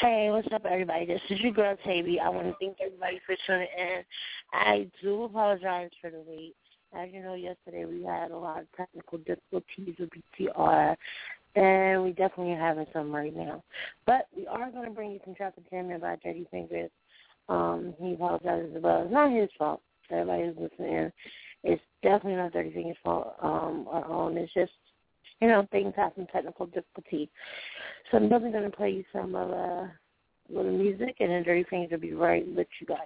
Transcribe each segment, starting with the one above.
Hey, what's up, everybody? This is your girl, TayVi. I want to thank everybody for tuning in. I do apologize for the wait. As you know, yesterday we had a lot of technical difficulties with BTR, and we definitely are having some right now. But we are going to bring you some traffic jamming by Dirty Fingers. Um, he apologizes as well. It's not his fault. Everybody who's listening. It's definitely not Dirty Fingers' fault um, or own. It's just, you know, things have some technical difficulty. So I'm definitely going to play you some of uh, little music, and then Dirty Fingers will be right with you guys.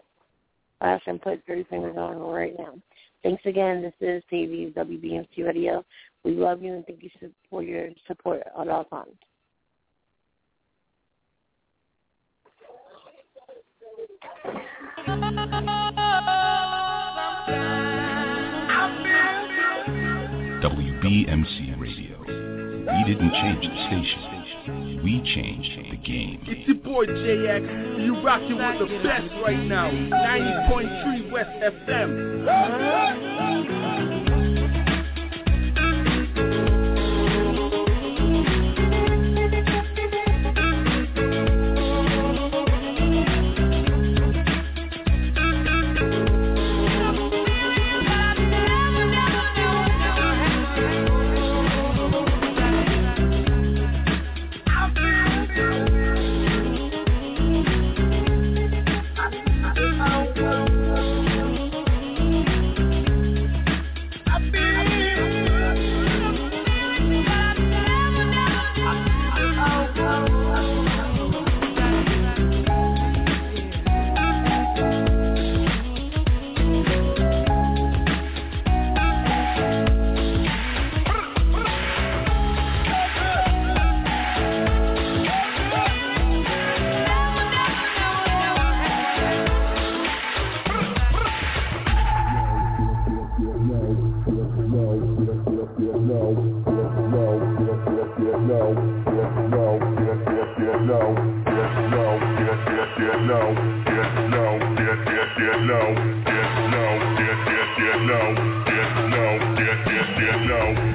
I can put Dirty Fingers on right now. Thanks again. This is TayVi WBMC Radio. We love you and thank you for your support all times. WBMC Radio. We didn't change the station. We changed the game. It's your boy JX. You rocking with the best right now. 90.3 West FM. get low, get low, get get get low, get low, get get get low.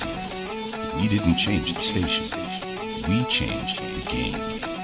We didn't change the station. We changed the game.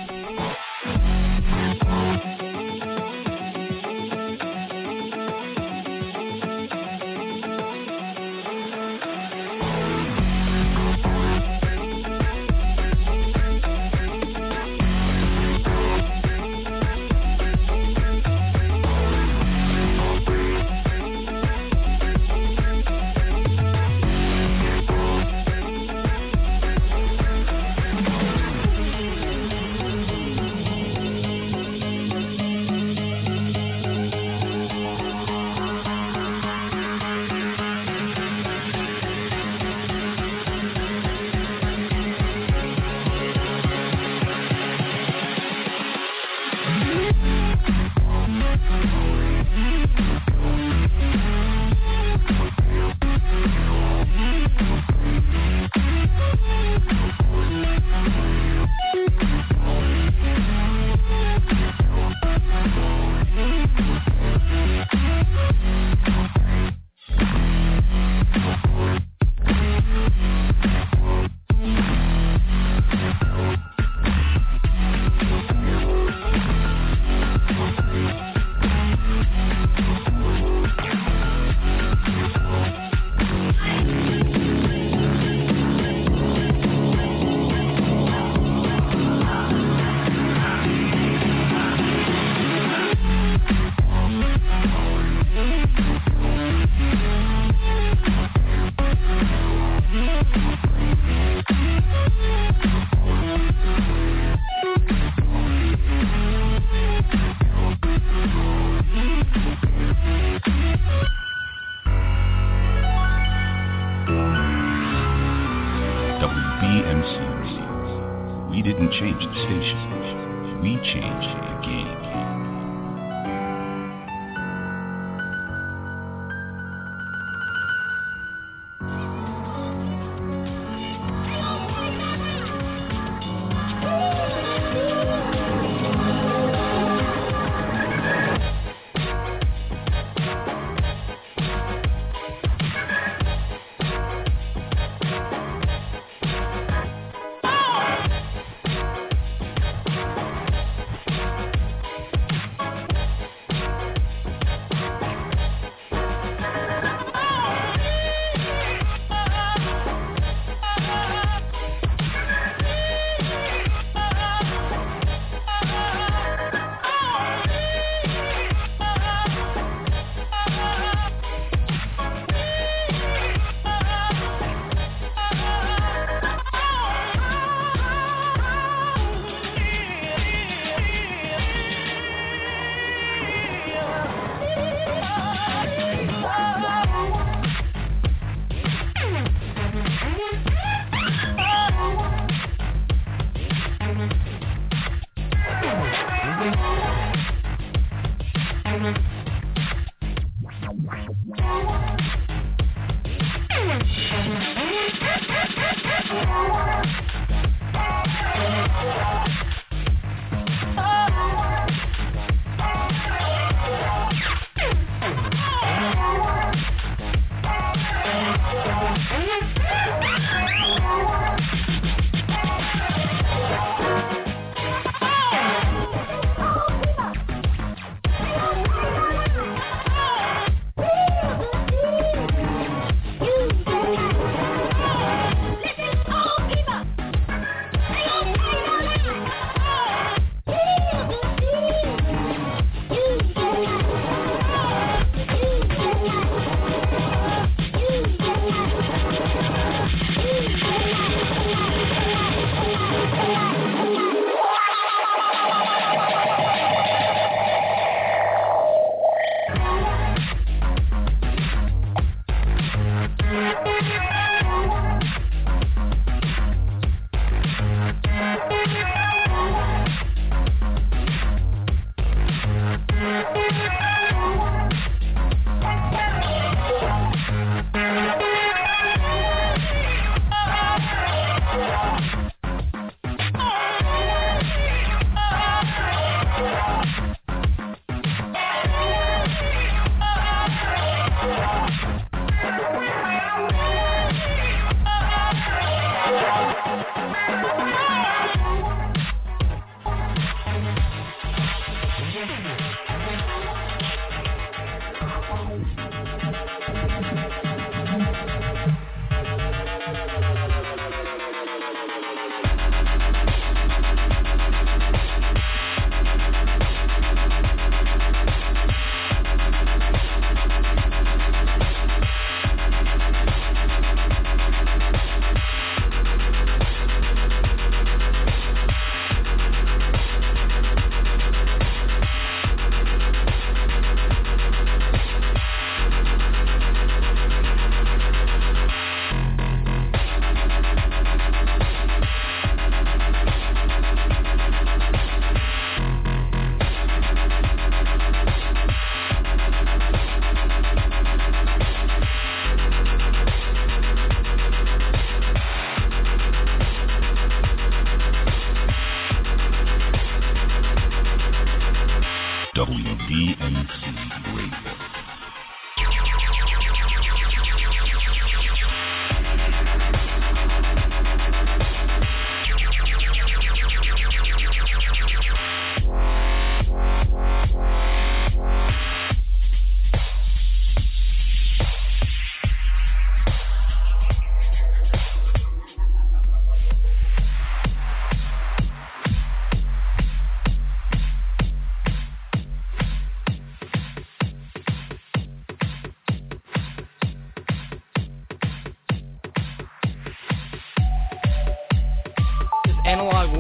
didn't change the station. We changed the game.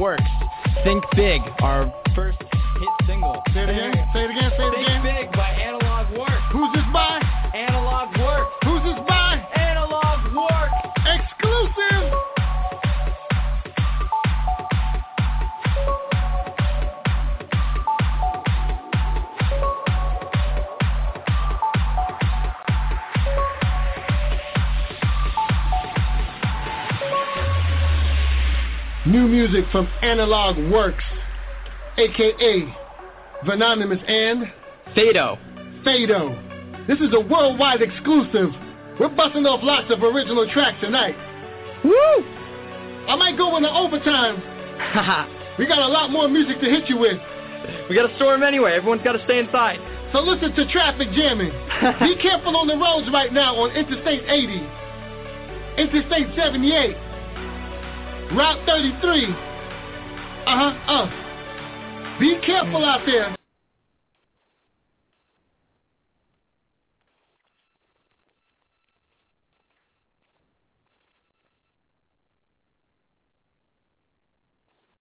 works. Think Big, our first hit single. Say it again. Say it again. Music from Analog Works, aka Venonymous and Fado. Fado. This is a worldwide exclusive. We're busting off lots of original tracks tonight. Woo! I might go into overtime. Haha. We got a lot more music to hit you with. We got a storm anyway. Everyone's got to stay inside. So listen to traffic jamming. Be careful on the roads right now on Interstate 80, Interstate 78, Route 33. Uh-huh, uh. Be careful out there.